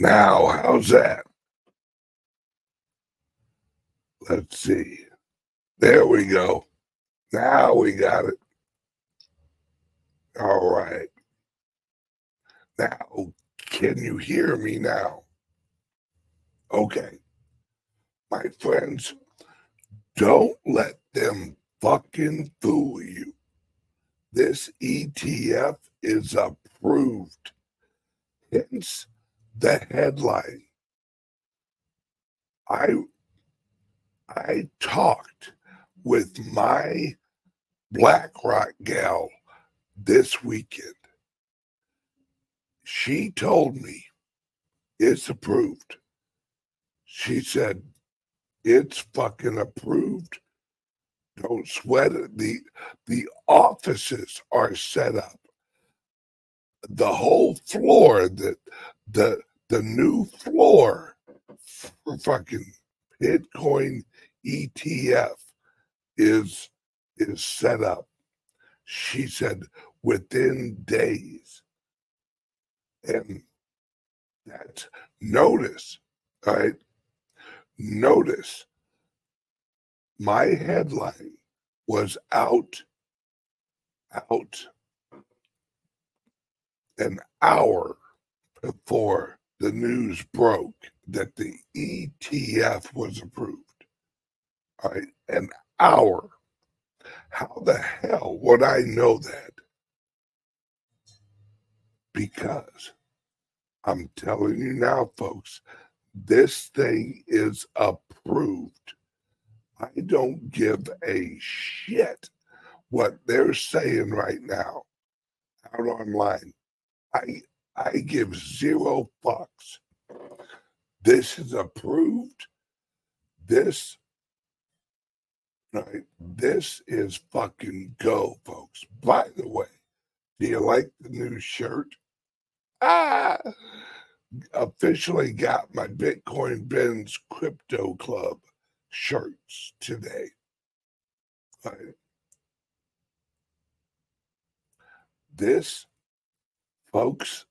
Now, how's that? Let's see. There we go. Now we got it. All right. Now, can you hear me now? Okay. My friends, don't let them fucking fool you. This ETF is approved. Hence the headline. I I talked with my BlackRock gal this weekend. She told me it's approved. She said it's fucking approved. Don't sweat it. The the offices are set up. The whole floor, the the the new floor for fucking Bitcoin ETF is is set up. She said within days. And that notice, right? Notice my headline was out out an hour before the news broke that the ETF was approved. All right, an hour. How the hell would I know that? Because I'm telling you now, folks, this thing is approved. I don't give a shit what they're saying right now out online. I I give zero fucks. This is approved. This right. This is fucking go, folks. By the way, do you like the new shirt? Ah officially got my Bitcoin Ben's Crypto Club shirts today. Right. This, folks,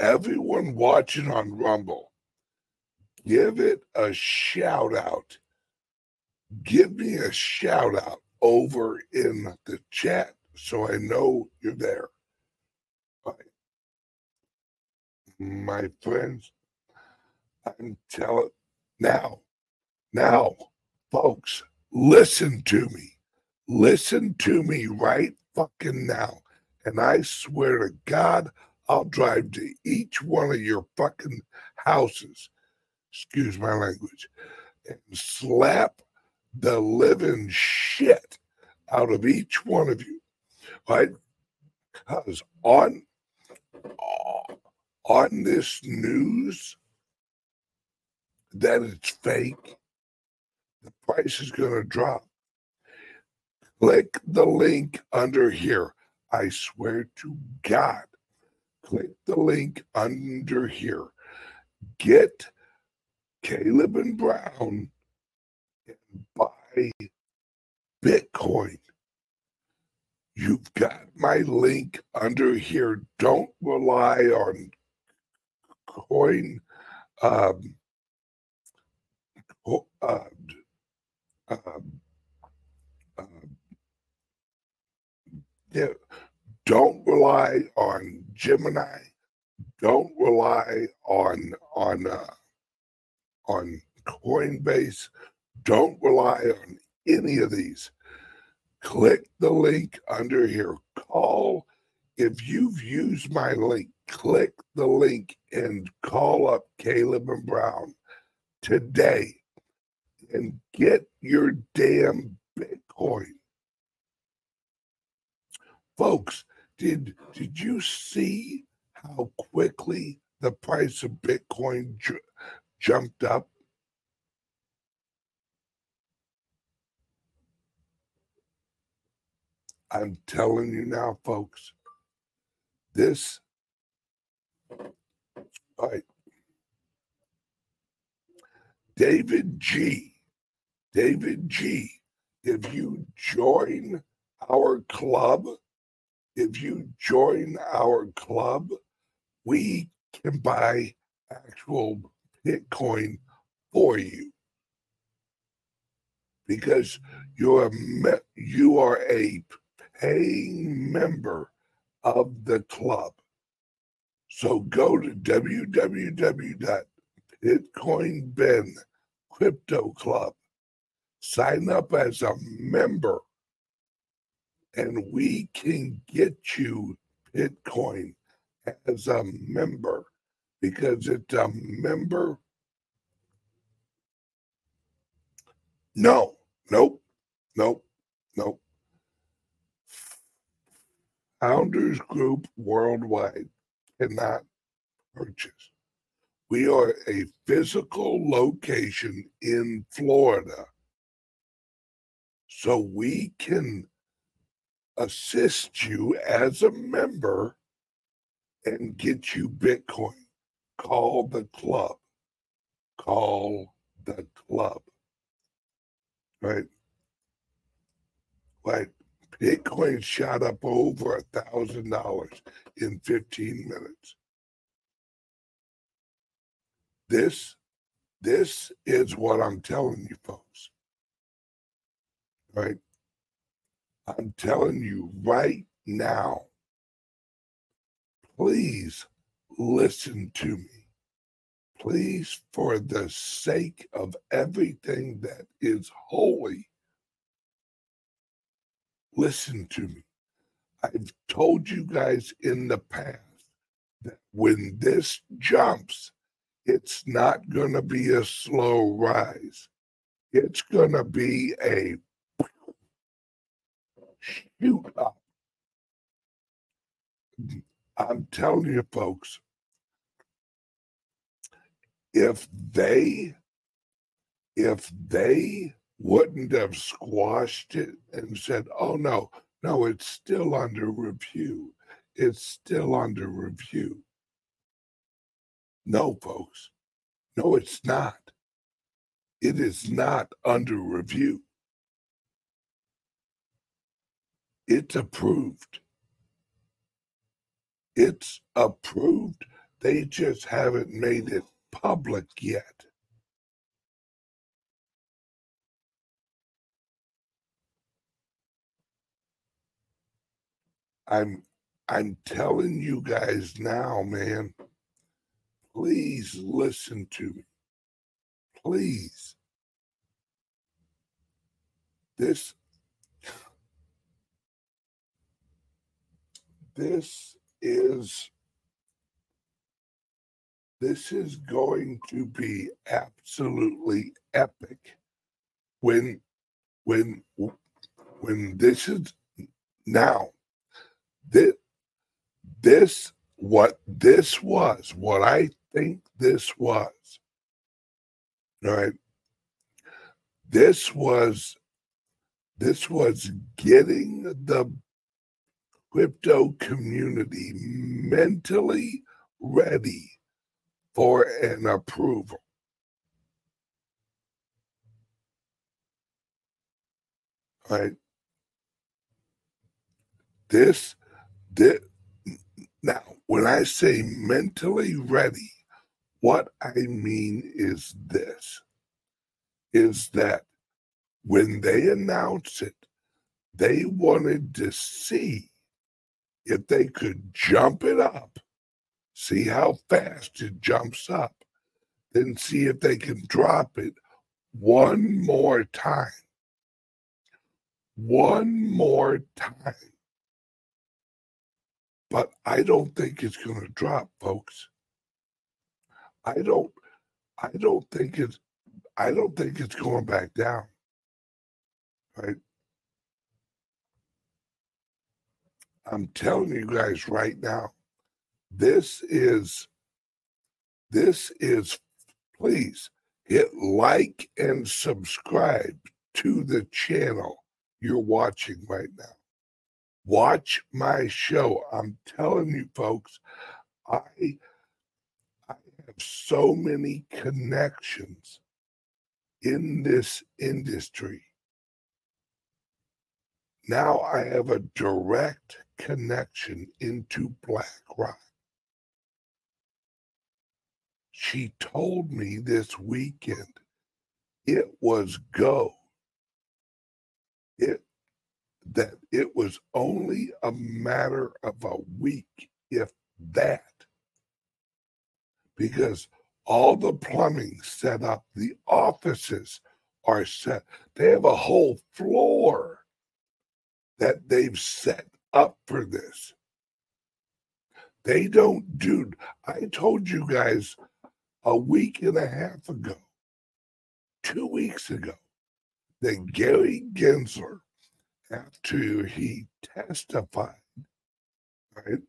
everyone watching on Rumble, give it a shout out. Give me a shout out over in the chat so I know you're there. Right. My friends, I'm telling now, now, folks, listen to me. Listen to me right fucking now. And I swear to God, I'll drive to each one of your fucking houses, excuse my language, and slap the living shit out of each one of you. Right? Because on uh, on this news that it's fake, the price is going to drop. Click the link under here. I swear to God, click the link under here. Get Caleb and Brown and buy Bitcoin. You've got my link under here. Don't rely on coin um, uh, yeah, don't rely on Gemini. Don't rely on on uh, on Coinbase. Don't rely on any of these. Click the link under here. Call if you've used my link. Click the link and call up Caleb and Brown today and get your damn Bitcoin. Folks, did did you see how quickly the price of Bitcoin ju- jumped up? I'm telling you now, folks, this all right. David G. David G. If you join our club, if you join our club, we can buy actual Bitcoin for you because you're a me- you are a paying member of the club. So go to www.bitcoinben crypto club. Sign up as a member and we can get you Bitcoin as a member because it's a member. No, nope, nope, nope. Founders Group Worldwide cannot purchase. We are a physical location in Florida. So we can assist you as a member and get you Bitcoin. Call the club. Call the club. Right? Right. Bitcoin shot up over a thousand dollars in 15 minutes. This, this is what I'm telling you, folks. Right? I'm telling you right now, please listen to me. Please, for the sake of everything that is holy, listen to me. I've told you guys in the past that when this jumps, it's not going to be a slow rise. It's going to be a I'm telling you, folks, if they if they wouldn't have squashed it and said, oh no, no, it's still under review. It's still under review. No, folks. No, it's not. It is not under review. It's approved. It's approved. They just haven't made it public yet. I'm I'm telling you guys now, man. Please listen to me. Please. This this is this is going to be absolutely epic when when when this is now. This this what this was what i think this was right? This was this was getting the crypto community mentally ready for an approval. Right? This, this, now, when I say mentally ready, what I mean is this is that when they announce it, they wanted to see if they could jump it up, see how fast it jumps up, then see if they can drop it one more time. One more time. But I don't think it's going to drop, folks. I don't I don't think it's I don't think it's going back down. Right? I'm telling you guys right now, this is, this is, please hit like and subscribe to the channel you're watching right now. Watch my show. I'm telling you, folks, I, I have so many connections in this industry. Now I have a direct connection into Black BlackRock. she told me this weekend it was go. It that it was only a matter of a week, if that, because all the plumbing set up, the offices are set. They have a whole floor that they've set up for this. They don't do, I told you guys a week and a half ago, two weeks ago, that Gary Gensler, after he testified, right?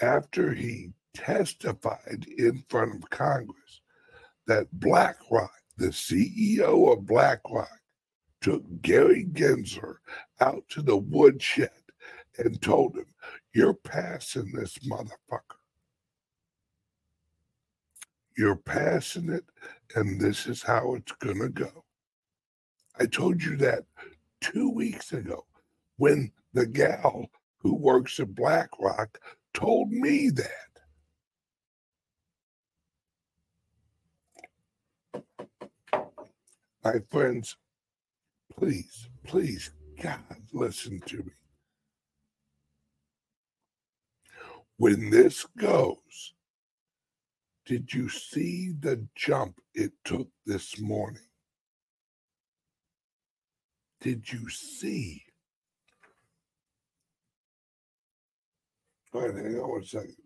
After he testified in front of Congress that BlackRock, the CEO of BlackRock, took Gary Gensler out to the woodshed and told him, You're passing this motherfucker. You're passing it, and this is how it's going to go. I told you that two weeks ago when the gal who works at BlackRock told me that. My friends, please, please, God, listen to me. When this goes, did you see the jump it took this morning? Did you see? All right, hang on one second.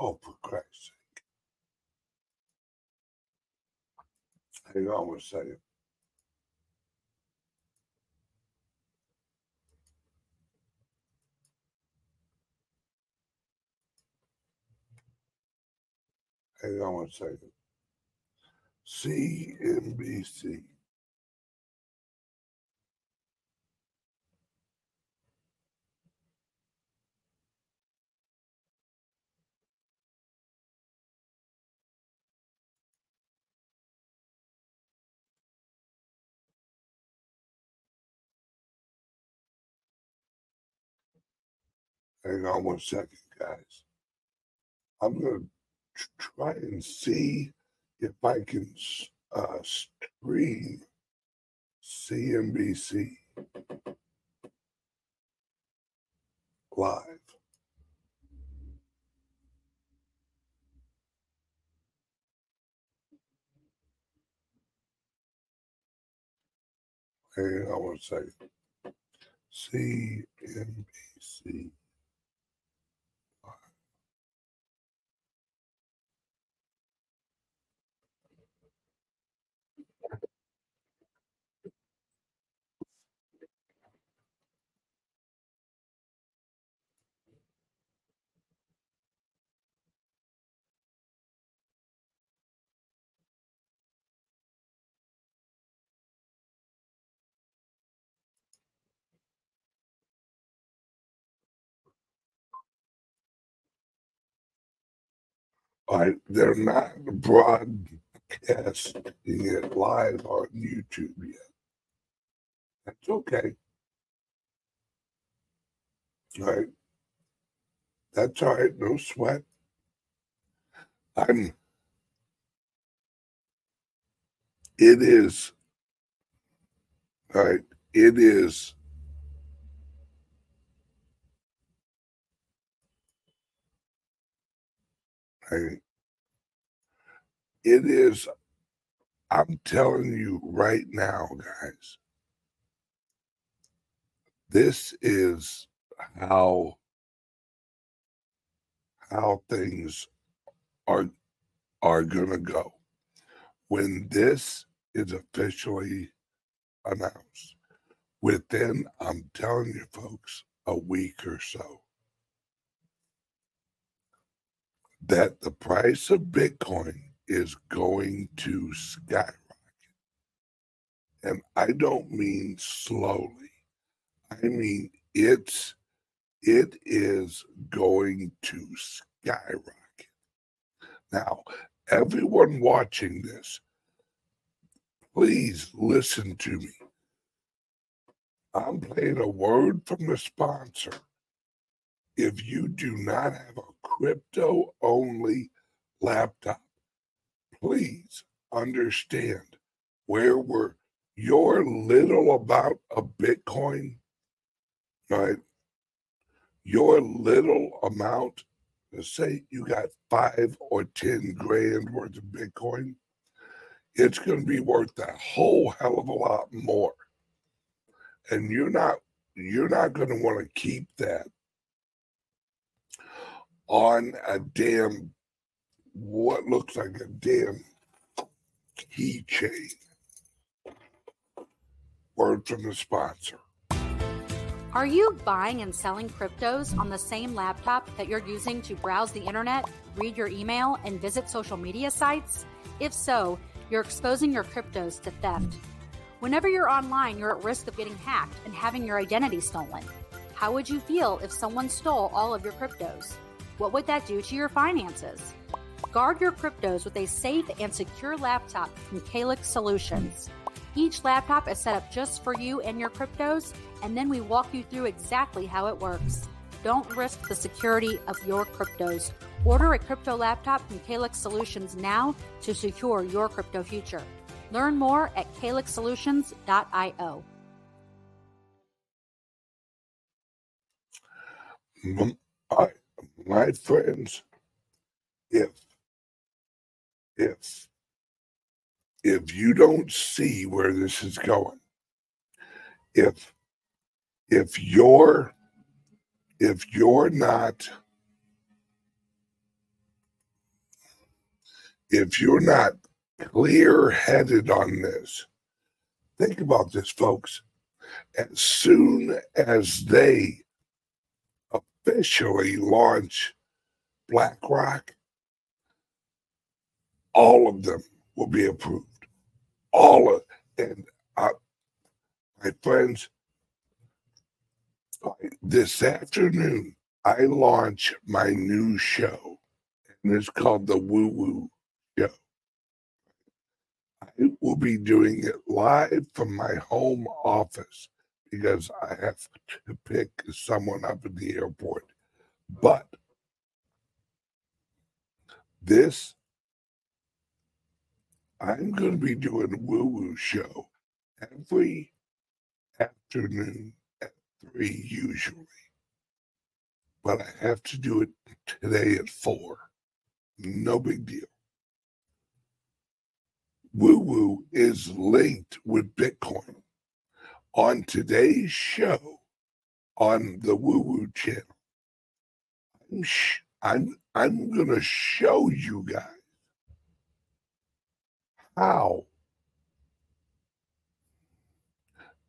Oh, for Christ's sake. Hang on one second. Hang on one second. CNBC. Hang on one second, guys. I'm going to try and see if I can uh, stream CNBC live. Hang on one second. CNBC. They're not broadcasting it live on YouTube yet. That's okay. All right. That's all right. No sweat. I'm. It is. All right. It is. It is. I'm telling you right now, guys. This is how how things are are gonna go when this is officially announced within i'm telling you folks a week or so that the price of Bitcoin is going to skyrocket. And I don't mean slowly. I mean it's it is going to skyrocket. Now, everyone watching this, please listen to me. I'm playing a word from the sponsor. If you do not have a crypto only laptop, please understand where we're your little about a Bitcoin, right? Your little amount, let's say you got five or 10 grand worth of Bitcoin, it's going to be worth a whole hell of a lot more. And you're not, you're not going to want to keep that on a damn, what looks like a damn keychain. Word from the sponsor. Are you buying and selling cryptos on the same laptop that you're using to browse the internet, read your email, and visit social media sites? If so, you're exposing your cryptos to theft. Whenever you're online, you're at risk of getting hacked and having your identity stolen. How would you feel if someone stole all of your cryptos? What would that do to your finances? Guard your cryptos with a safe and secure laptop from Calix Solutions. Each laptop is set up just for you and your cryptos, and then we walk you through exactly how it works. Don't risk the security of your cryptos. Order a crypto laptop from Calix Solutions now to secure your crypto future. Learn more at calixsolutions.io. My, mm-hmm. My friends, if if if you don't see where this is going, if if you're if you're not if you're not clear headed on this, think about this, folks. As soon as they officially launch BlackRock, all of them will be approved. All of and uh, my friends this afternoon i launch my new show and it's called the woo woo show. I will be doing it live from my home office because i have to pick someone up at the airport but this I'm going to be doing a woo woo show every afternoon at three, usually. But I have to do it today at four. No big deal. Woo woo is linked with Bitcoin. On today's show on the Woo Woo channel, I'm, sh- I'm, I'm to show you guys how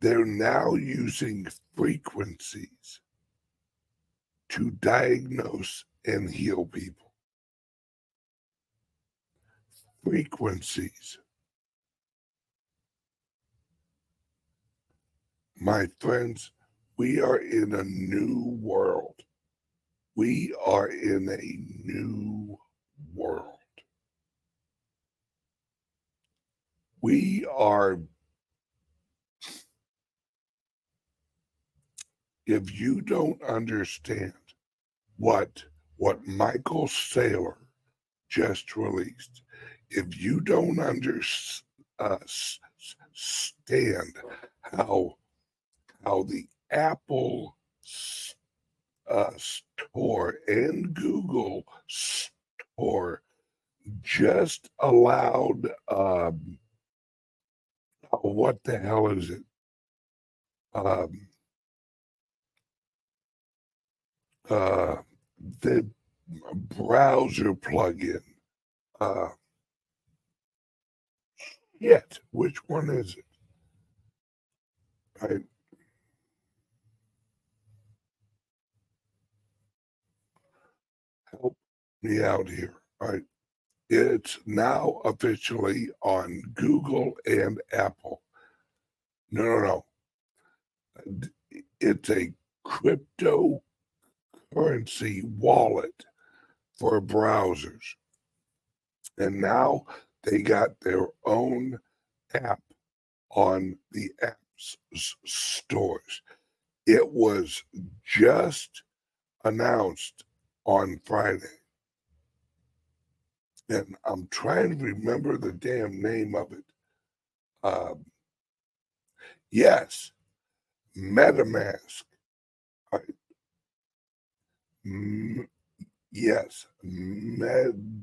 they're now using frequencies to diagnose and heal people. Frequencies. My friends, we are in a new world. We are in a new world. we are if you don't understand what what Michael Saylor just released, if you don't understand uh, how how the Apple uh, store and Google store just allowed um, what the hell is it? Um, uh, the browser plugin. Uh, yet, which one is it? I me out here. Right? It's now officially on Google and Apple. No, no, no. It's a cryptocurrency wallet for browsers. And now they got their own app on the apps stores. It was just announced on Friday. And I'm trying to remember the damn name of it. Um, yes, MetaMask. Yes, MetaMask.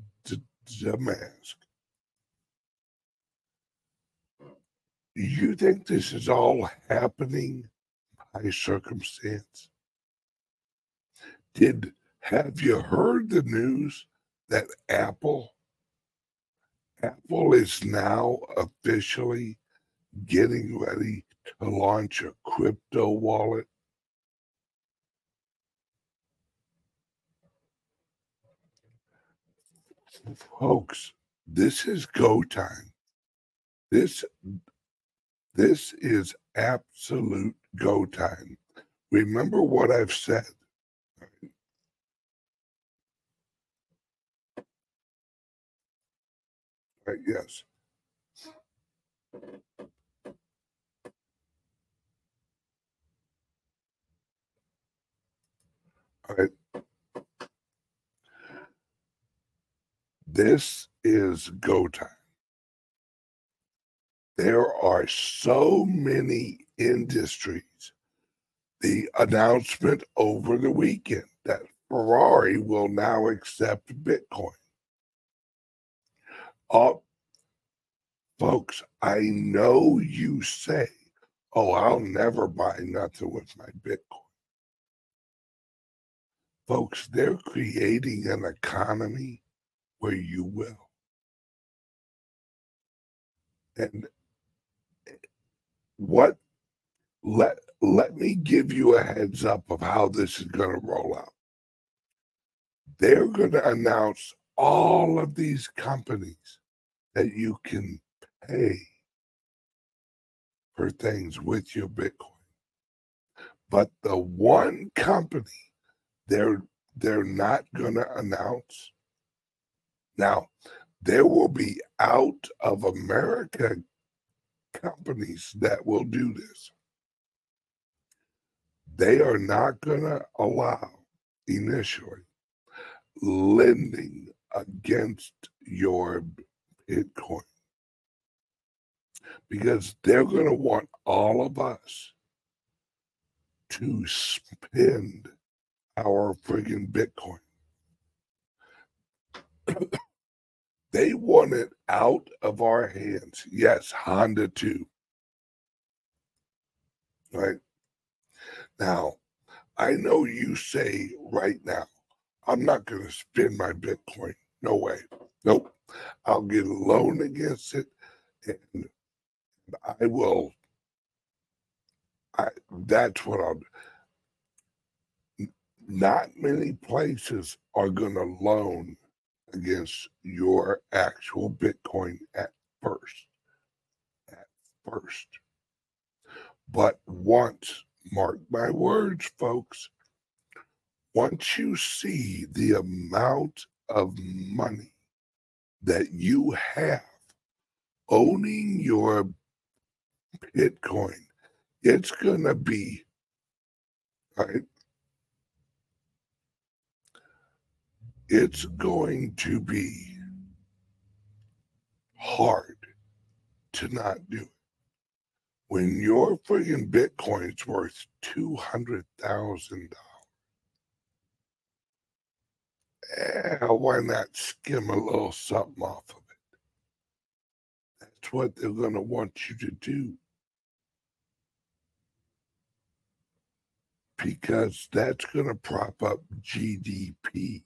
You think this is all happening by circumstance? Did have you heard the news that Apple Apple is now officially getting ready to launch a crypto wallet? Folks, this is go time. This this is absolute go time. Remember what I've said. Uh, yes. All right. This is go time. There are so many industries. The announcement over the weekend that Ferrari will now accept Bitcoin. Oh, folks, I know you say, oh, I'll never buy nothing with my Bitcoin. Folks, they're creating an economy where you will. And eh, what let let me give you a heads up of how this is going to roll out. They're going to announce all of these companies that you can pay for things with your Bitcoin. But the one company they're they're not to announce now there will be out of America companies that will do this. They are not to allow initially lending against your Bitcoin because they're going to want all of us to spend our friggin' Bitcoin. They want it out of our hands. Yes, Honda too. Right? Now, I know you say right now, I'm not going to spend my Bitcoin. No way. Nope. I'll get a loan against it and I will. I, that's what I'll do. Not many places are going to loan against your actual Bitcoin at first. At first. But once, mark my words, folks, once you see the amount of money that you have owning your Bitcoin, it's going to be, right? It's going to be hard to not do it. When your friggin' Bitcoin's worth $200,000, why not skim a little something off of it? That's what they're going to want you to do. Because that's going to prop up GDP.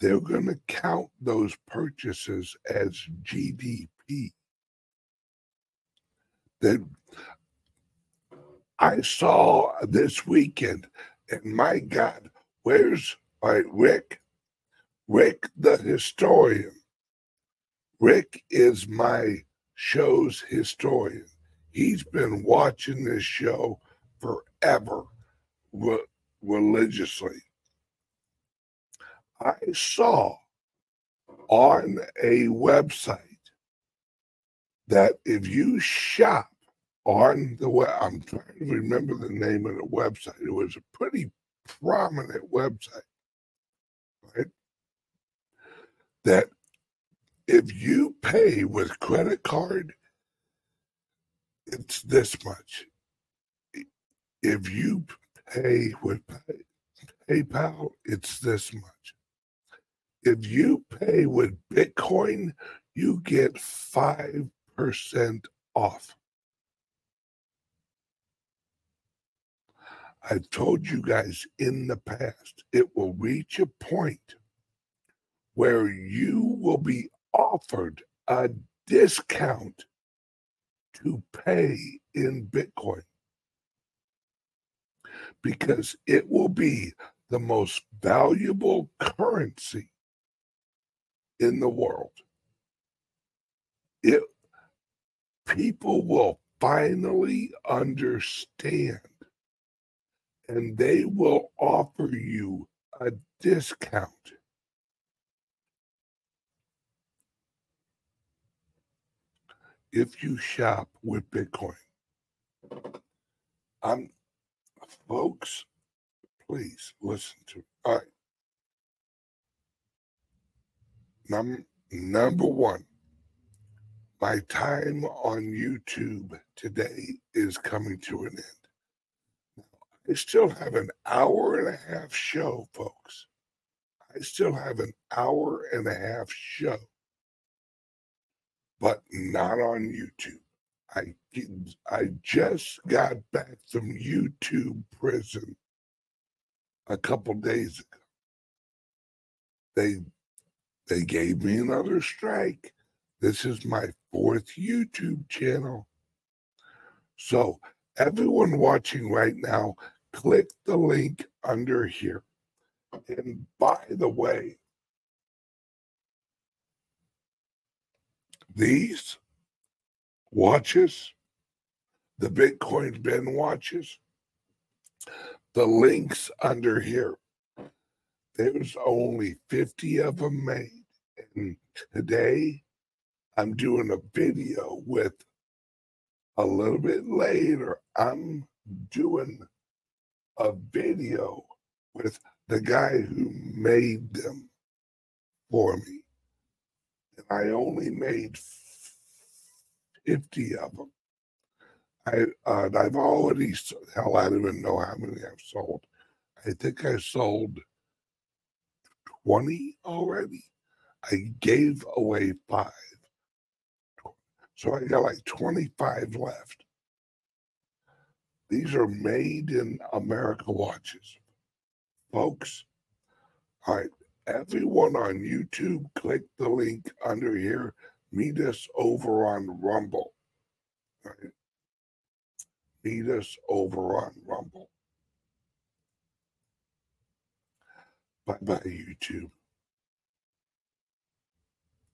They're going to count those purchases as GDP. That I saw this weekend, and my God, where's right, Rick? Rick the historian. Rick is my show's historian. He's been watching this show forever re- religiously. I saw on a website that if you shop on the web, I'm trying to remember the name of the website. It was a pretty prominent website, right? That if you pay with credit card, it's this much. If you pay with PayPal, it's this much. If you pay with Bitcoin, you get 5% off. I've told you guys in the past, it will reach a point where you will be offered a discount to pay in Bitcoin because it will be the most valuable currency in the world. It people will finally understand and they will offer you a discount. If you shop with Bitcoin, I'm folks, please listen to me. All right. Number number one, my time on YouTube today is coming to an end. I still have an hour and a half show, folks. I still have an hour and a half show, but not on YouTube. I I just got back from YouTube prison a couple days ago. They they gave me another strike. This is my fourth YouTube channel. So everyone watching right now, click the link under here. And by the way, these watches, the Bitcoin Ben watches, the links under here. There's only 50 of them made. And today I'm doing a video with a little bit later. I'm doing a video with the guy who made them for me. And I only made 50 of them. I, uh, I've already, hell, I don't even know how many I've sold. I think I sold 20 already. I gave away five. So I got like 25 left. These are made in America watches. Folks, all right, everyone on YouTube, click the link under here. Meet us over on Rumble. Meet us over on Rumble. Bye bye, YouTube.